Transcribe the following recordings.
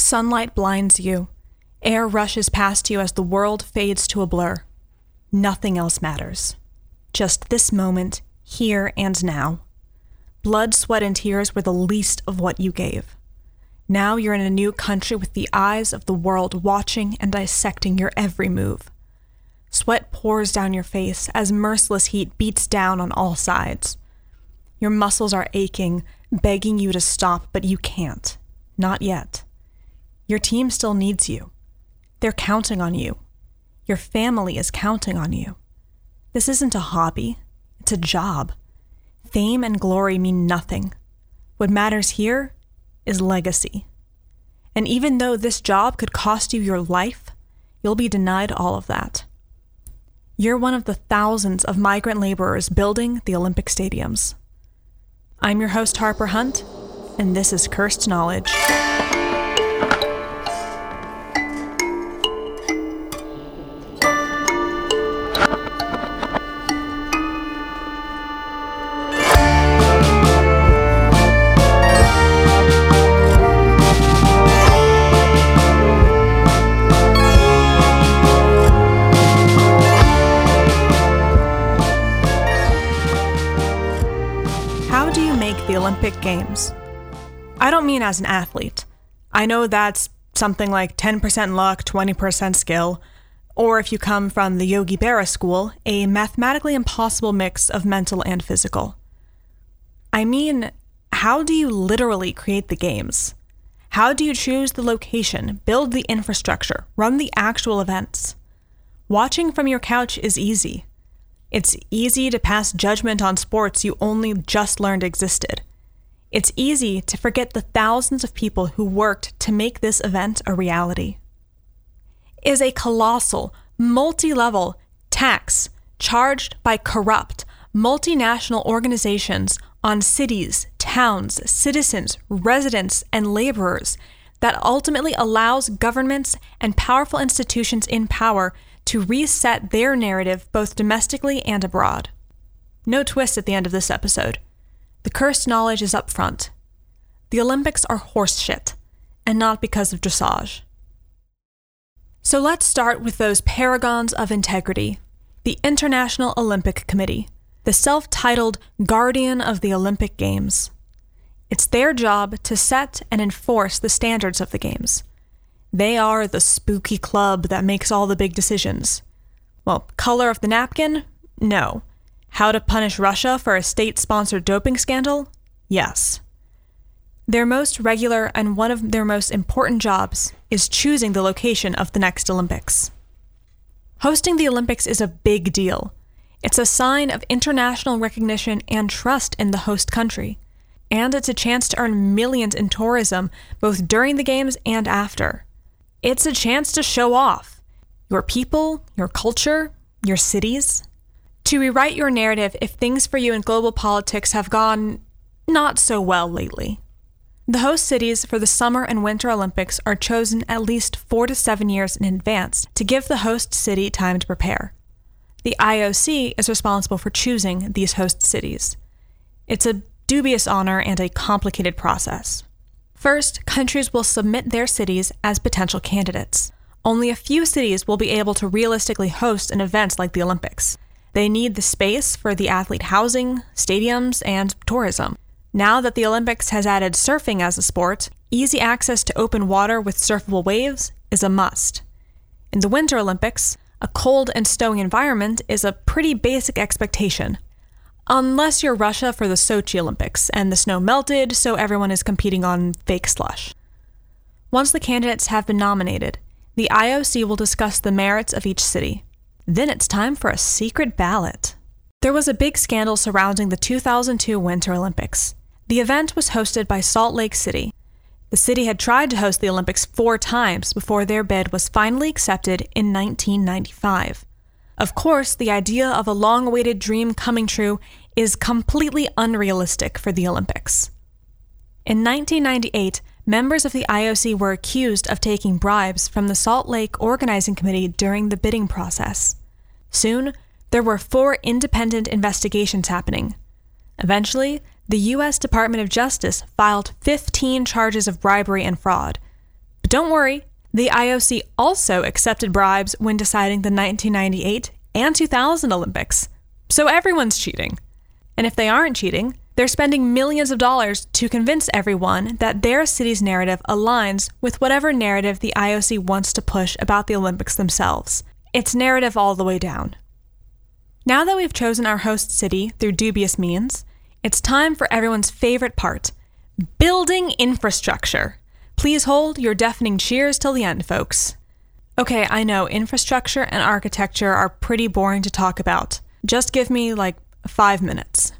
Sunlight blinds you. Air rushes past you as the world fades to a blur. Nothing else matters. Just this moment, here and now. Blood, sweat, and tears were the least of what you gave. Now you're in a new country with the eyes of the world watching and dissecting your every move. Sweat pours down your face as merciless heat beats down on all sides. Your muscles are aching, begging you to stop, but you can't. Not yet. Your team still needs you. They're counting on you. Your family is counting on you. This isn't a hobby, it's a job. Fame and glory mean nothing. What matters here is legacy. And even though this job could cost you your life, you'll be denied all of that. You're one of the thousands of migrant laborers building the Olympic stadiums. I'm your host, Harper Hunt, and this is Cursed Knowledge. Games? I don't mean as an athlete. I know that's something like 10% luck, 20% skill, or if you come from the Yogi Berra school, a mathematically impossible mix of mental and physical. I mean, how do you literally create the games? How do you choose the location, build the infrastructure, run the actual events? Watching from your couch is easy. It's easy to pass judgment on sports you only just learned existed. It's easy to forget the thousands of people who worked to make this event a reality. It is a colossal, multi level tax charged by corrupt, multinational organizations on cities, towns, citizens, residents, and laborers that ultimately allows governments and powerful institutions in power to reset their narrative both domestically and abroad. No twist at the end of this episode. The cursed knowledge is up front. The Olympics are horseshit, and not because of dressage. So let's start with those paragons of integrity the International Olympic Committee, the self titled guardian of the Olympic Games. It's their job to set and enforce the standards of the Games. They are the spooky club that makes all the big decisions. Well, color of the napkin? No. How to punish Russia for a state sponsored doping scandal? Yes. Their most regular and one of their most important jobs is choosing the location of the next Olympics. Hosting the Olympics is a big deal. It's a sign of international recognition and trust in the host country. And it's a chance to earn millions in tourism both during the Games and after. It's a chance to show off your people, your culture, your cities. To rewrite your narrative if things for you in global politics have gone not so well lately. The host cities for the Summer and Winter Olympics are chosen at least four to seven years in advance to give the host city time to prepare. The IOC is responsible for choosing these host cities. It's a dubious honor and a complicated process. First, countries will submit their cities as potential candidates. Only a few cities will be able to realistically host an event like the Olympics. They need the space for the athlete housing, stadiums, and tourism. Now that the Olympics has added surfing as a sport, easy access to open water with surfable waves is a must. In the Winter Olympics, a cold and snowy environment is a pretty basic expectation. Unless you're Russia for the Sochi Olympics and the snow melted, so everyone is competing on fake slush. Once the candidates have been nominated, the IOC will discuss the merits of each city. Then it's time for a secret ballot. There was a big scandal surrounding the 2002 Winter Olympics. The event was hosted by Salt Lake City. The city had tried to host the Olympics four times before their bid was finally accepted in 1995. Of course, the idea of a long awaited dream coming true is completely unrealistic for the Olympics. In 1998, members of the IOC were accused of taking bribes from the Salt Lake Organizing Committee during the bidding process. Soon, there were four independent investigations happening. Eventually, the U.S. Department of Justice filed 15 charges of bribery and fraud. But don't worry, the IOC also accepted bribes when deciding the 1998 and 2000 Olympics. So everyone's cheating. And if they aren't cheating, they're spending millions of dollars to convince everyone that their city's narrative aligns with whatever narrative the IOC wants to push about the Olympics themselves. It's narrative all the way down. Now that we've chosen our host city through dubious means, it's time for everyone's favorite part building infrastructure. Please hold your deafening cheers till the end, folks. Okay, I know infrastructure and architecture are pretty boring to talk about. Just give me like five minutes.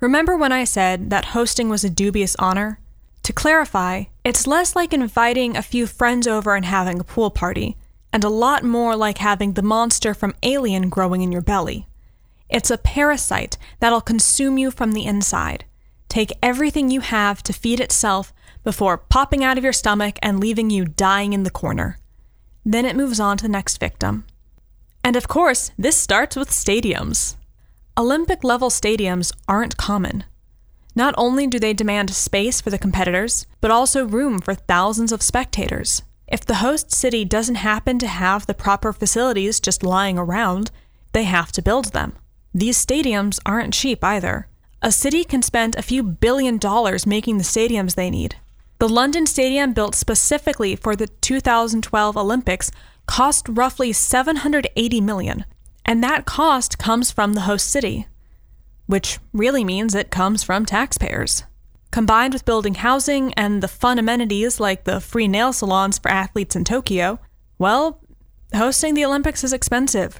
Remember when I said that hosting was a dubious honor? To clarify, it's less like inviting a few friends over and having a pool party, and a lot more like having the monster from Alien growing in your belly. It's a parasite that'll consume you from the inside, take everything you have to feed itself before popping out of your stomach and leaving you dying in the corner. Then it moves on to the next victim. And of course, this starts with stadiums. Olympic level stadiums aren't common. Not only do they demand space for the competitors, but also room for thousands of spectators. If the host city doesn't happen to have the proper facilities just lying around, they have to build them. These stadiums aren't cheap either. A city can spend a few billion dollars making the stadiums they need. The London Stadium, built specifically for the 2012 Olympics, cost roughly 780 million, and that cost comes from the host city, which really means it comes from taxpayers. Combined with building housing and the fun amenities like the free nail salons for athletes in Tokyo, well, hosting the Olympics is expensive.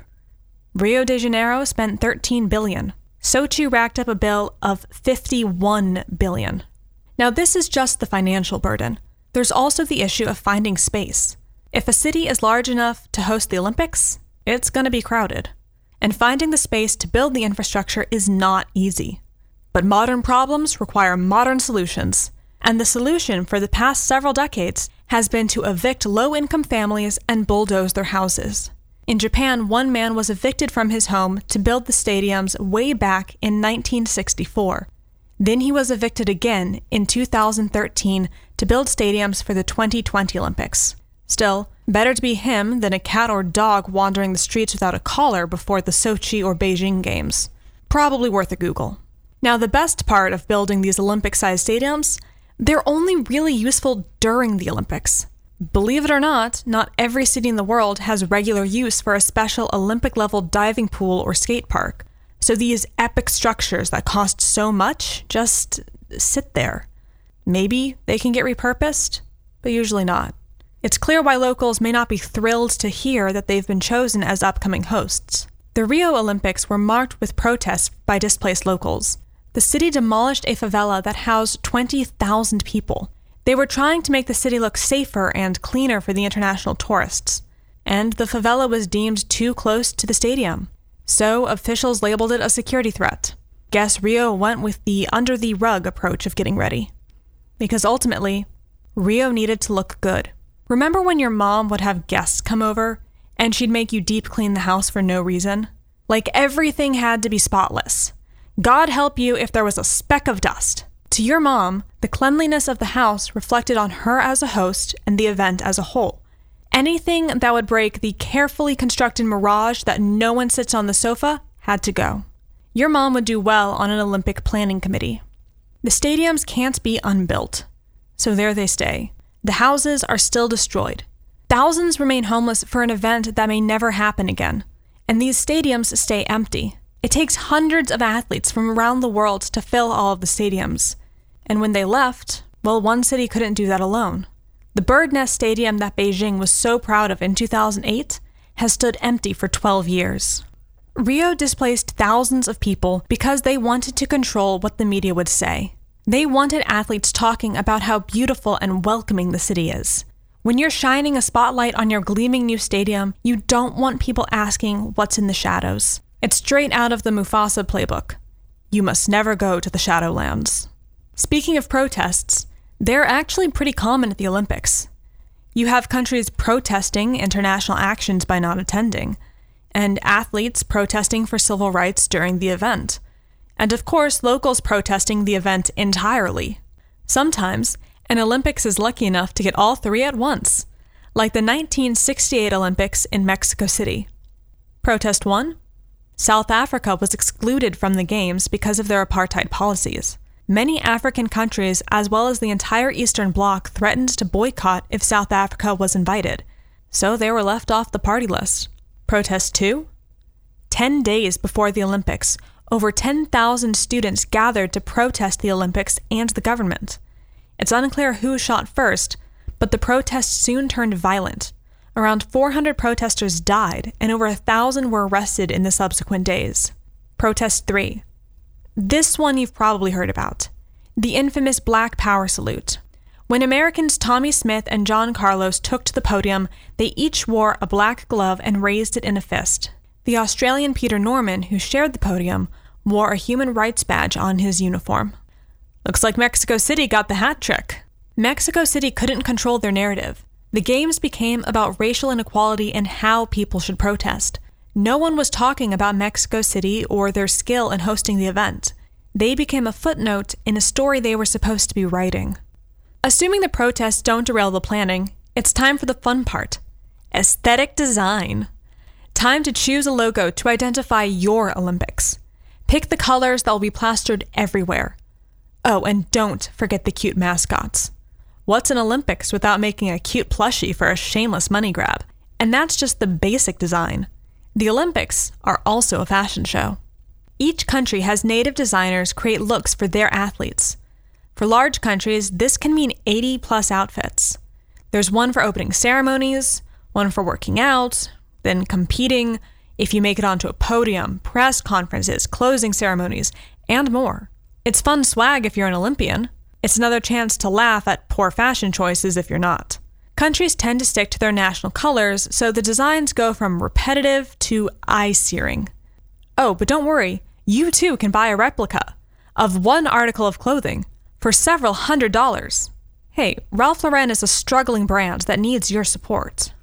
Rio de Janeiro spent 13 billion. Sochi racked up a bill of 51 billion. Now this is just the financial burden. There's also the issue of finding space. If a city is large enough to host the Olympics, it's going to be crowded. And finding the space to build the infrastructure is not easy. But modern problems require modern solutions. And the solution for the past several decades has been to evict low income families and bulldoze their houses. In Japan, one man was evicted from his home to build the stadiums way back in 1964. Then he was evicted again in 2013 to build stadiums for the 2020 Olympics. Still, better to be him than a cat or dog wandering the streets without a collar before the Sochi or Beijing Games. Probably worth a Google. Now, the best part of building these Olympic sized stadiums, they're only really useful during the Olympics. Believe it or not, not every city in the world has regular use for a special Olympic level diving pool or skate park. So these epic structures that cost so much just sit there. Maybe they can get repurposed, but usually not. It's clear why locals may not be thrilled to hear that they've been chosen as upcoming hosts. The Rio Olympics were marked with protests by displaced locals. The city demolished a favela that housed 20,000 people. They were trying to make the city look safer and cleaner for the international tourists. And the favela was deemed too close to the stadium. So officials labeled it a security threat. Guess Rio went with the under the rug approach of getting ready. Because ultimately, Rio needed to look good. Remember when your mom would have guests come over and she'd make you deep clean the house for no reason? Like everything had to be spotless. God help you if there was a speck of dust. To your mom, the cleanliness of the house reflected on her as a host and the event as a whole. Anything that would break the carefully constructed mirage that no one sits on the sofa had to go. Your mom would do well on an Olympic planning committee. The stadiums can't be unbuilt, so there they stay. The houses are still destroyed. Thousands remain homeless for an event that may never happen again, and these stadiums stay empty. It takes hundreds of athletes from around the world to fill all of the stadiums. And when they left, well, one city couldn't do that alone. The Bird Nest Stadium that Beijing was so proud of in 2008 has stood empty for 12 years. Rio displaced thousands of people because they wanted to control what the media would say. They wanted athletes talking about how beautiful and welcoming the city is. When you're shining a spotlight on your gleaming new stadium, you don't want people asking what's in the shadows. It's straight out of the Mufasa playbook. You must never go to the Shadowlands. Speaking of protests, they're actually pretty common at the Olympics. You have countries protesting international actions by not attending, and athletes protesting for civil rights during the event, and of course, locals protesting the event entirely. Sometimes, An Olympics is lucky enough to get all three at once, like the 1968 Olympics in Mexico City. Protest 1 South Africa was excluded from the Games because of their apartheid policies. Many African countries, as well as the entire Eastern Bloc, threatened to boycott if South Africa was invited, so they were left off the party list. Protest 2 Ten days before the Olympics, over 10,000 students gathered to protest the Olympics and the government. It's unclear who shot first, but the protests soon turned violent. Around 400 protesters died, and over a thousand were arrested in the subsequent days. Protest 3 this one you've probably heard about the infamous Black Power salute. When Americans Tommie Smith and John Carlos took to the podium, they each wore a black glove and raised it in a fist. The Australian Peter Norman, who shared the podium, wore a human rights badge on his uniform. Looks like Mexico City got the hat trick. Mexico City couldn't control their narrative. The games became about racial inequality and how people should protest. No one was talking about Mexico City or their skill in hosting the event. They became a footnote in a story they were supposed to be writing. Assuming the protests don't derail the planning, it's time for the fun part aesthetic design. Time to choose a logo to identify your Olympics. Pick the colors that will be plastered everywhere. Oh, and don't forget the cute mascots. What's an Olympics without making a cute plushie for a shameless money grab? And that's just the basic design. The Olympics are also a fashion show. Each country has native designers create looks for their athletes. For large countries, this can mean 80 plus outfits. There's one for opening ceremonies, one for working out, then competing, if you make it onto a podium, press conferences, closing ceremonies, and more. It's fun swag if you're an Olympian. It's another chance to laugh at poor fashion choices if you're not. Countries tend to stick to their national colors, so the designs go from repetitive to eye searing. Oh, but don't worry, you too can buy a replica of one article of clothing for several hundred dollars. Hey, Ralph Lauren is a struggling brand that needs your support.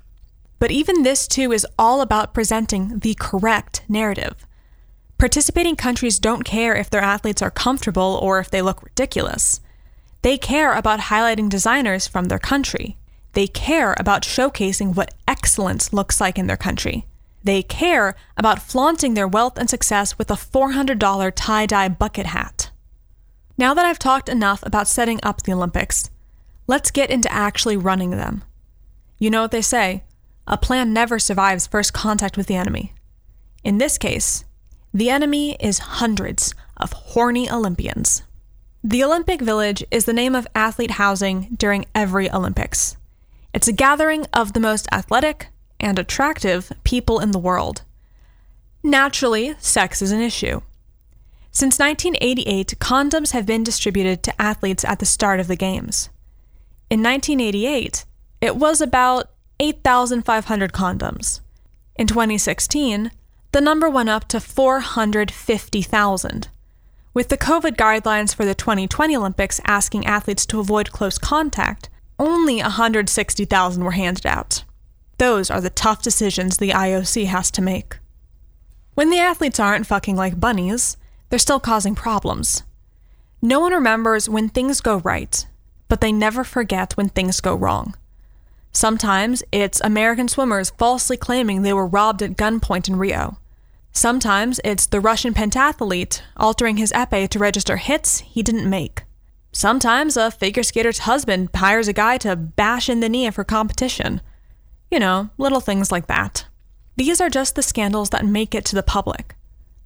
But even this too is all about presenting the correct narrative. Participating countries don't care if their athletes are comfortable or if they look ridiculous. They care about highlighting designers from their country. They care about showcasing what excellence looks like in their country. They care about flaunting their wealth and success with a $400 tie dye bucket hat. Now that I've talked enough about setting up the Olympics, let's get into actually running them. You know what they say a plan never survives first contact with the enemy. In this case, the enemy is hundreds of horny Olympians. The Olympic Village is the name of athlete housing during every Olympics. It's a gathering of the most athletic and attractive people in the world. Naturally, sex is an issue. Since 1988, condoms have been distributed to athletes at the start of the Games. In 1988, it was about 8,500 condoms. In 2016, the number went up to 450,000. With the COVID guidelines for the 2020 Olympics asking athletes to avoid close contact, only 160,000 were handed out. Those are the tough decisions the IOC has to make. When the athletes aren't fucking like bunnies, they're still causing problems. No one remembers when things go right, but they never forget when things go wrong. Sometimes it's American swimmers falsely claiming they were robbed at gunpoint in Rio. Sometimes it's the Russian pentathlete altering his epee to register hits he didn't make. Sometimes a figure skater's husband hires a guy to bash in the knee for competition. You know, little things like that. These are just the scandals that make it to the public.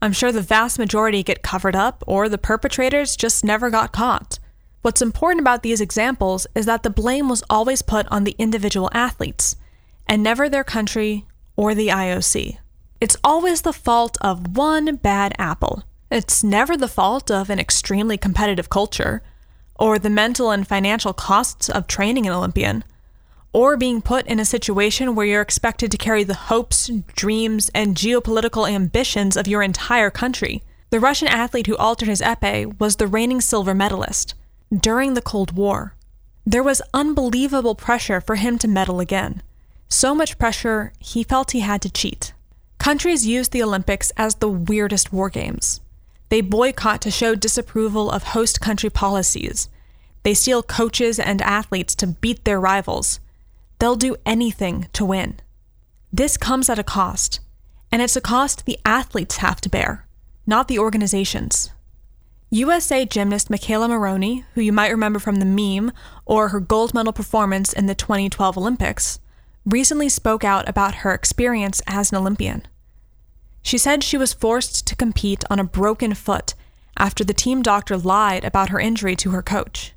I'm sure the vast majority get covered up, or the perpetrators just never got caught. What's important about these examples is that the blame was always put on the individual athletes, and never their country or the IOC. It's always the fault of one bad apple. It's never the fault of an extremely competitive culture or the mental and financial costs of training an Olympian, or being put in a situation where you're expected to carry the hopes, dreams, and geopolitical ambitions of your entire country. The Russian athlete who altered his epee was the reigning silver medalist during the Cold War. There was unbelievable pressure for him to medal again. So much pressure, he felt he had to cheat. Countries used the Olympics as the weirdest war games. They boycott to show disapproval of host country policies. They steal coaches and athletes to beat their rivals. They'll do anything to win. This comes at a cost, and it's a cost the athletes have to bear, not the organizations. USA gymnast McKayla Maroney, who you might remember from the meme or her gold medal performance in the 2012 Olympics, recently spoke out about her experience as an Olympian. She said she was forced to compete on a broken foot after the team doctor lied about her injury to her coach.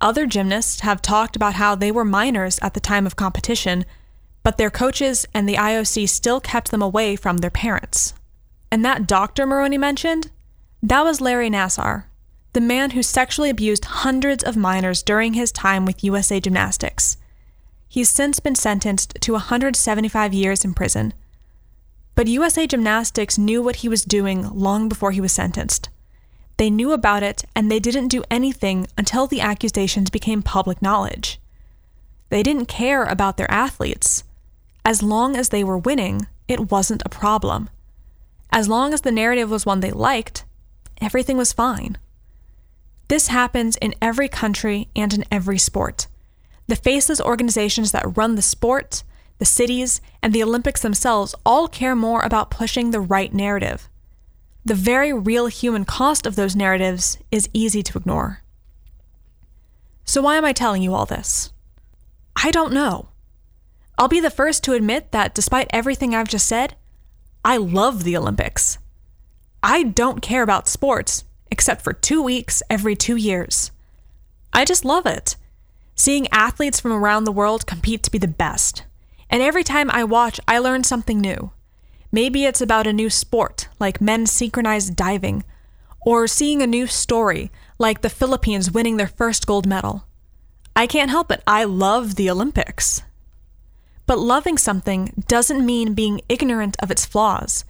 Other gymnasts have talked about how they were minors at the time of competition, but their coaches and the IOC still kept them away from their parents. And that doctor Maroney mentioned, that was Larry Nassar, the man who sexually abused hundreds of minors during his time with USA Gymnastics. He's since been sentenced to 175 years in prison. But USA Gymnastics knew what he was doing long before he was sentenced. They knew about it and they didn't do anything until the accusations became public knowledge. They didn't care about their athletes. As long as they were winning, it wasn't a problem. As long as the narrative was one they liked, everything was fine. This happens in every country and in every sport. The faceless organizations that run the sport, the cities, and the Olympics themselves all care more about pushing the right narrative the very real human cost of those narratives is easy to ignore. So, why am I telling you all this? I don't know. I'll be the first to admit that despite everything I've just said, I love the Olympics. I don't care about sports except for two weeks every two years. I just love it. Seeing athletes from around the world compete to be the best. And every time I watch, I learn something new. Maybe it's about a new sport, like men's synchronized diving, or seeing a new story, like the Philippines winning their first gold medal. I can't help it, I love the Olympics. But loving something doesn't mean being ignorant of its flaws.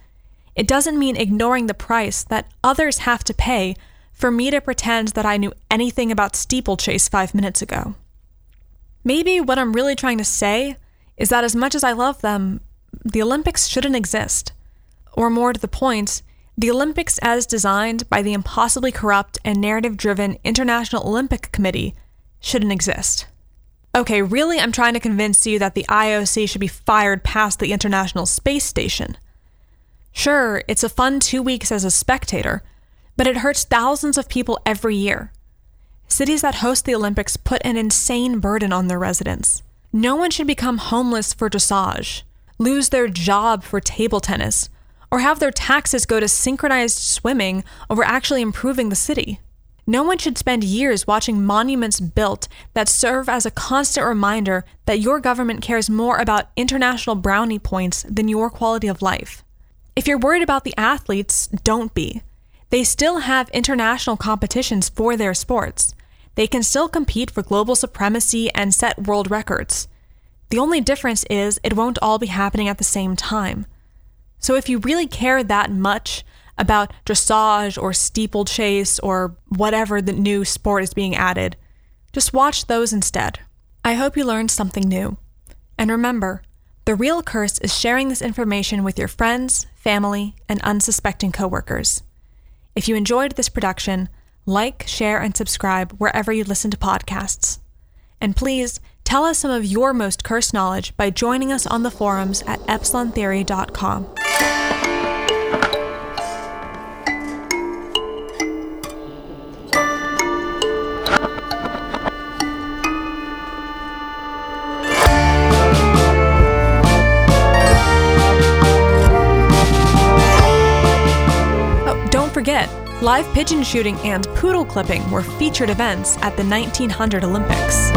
It doesn't mean ignoring the price that others have to pay for me to pretend that I knew anything about steeplechase five minutes ago. Maybe what I'm really trying to say is that as much as I love them, the Olympics shouldn't exist. Or more to the point, the Olympics as designed by the impossibly corrupt and narrative driven International Olympic Committee shouldn't exist. Okay, really, I'm trying to convince you that the IOC should be fired past the International Space Station. Sure, it's a fun two weeks as a spectator, but it hurts thousands of people every year. Cities that host the Olympics put an insane burden on their residents. No one should become homeless for dressage lose their job for table tennis, or have their taxes go to synchronized swimming over actually improving the city. No one should spend years watching monuments built that serve as a constant reminder that your government cares more about international brownie points than your quality of life. If you're worried about the athletes, don't be. They still have international competitions for their sports. They can still compete for global supremacy and set world records. The only difference is it won't all be happening at the same time. So if you really care that much about dressage or steeplechase or whatever the new sport is being added, just watch those instead. I hope you learned something new. And remember, the real curse is sharing this information with your friends, family, and unsuspecting coworkers. If you enjoyed this production, like, share, and subscribe wherever you listen to podcasts. And please Tell us some of your most cursed knowledge by joining us on the forums at epsilontheory.com. live pigeon shooting and poodle clipping were featured events at the 1900 Olympics.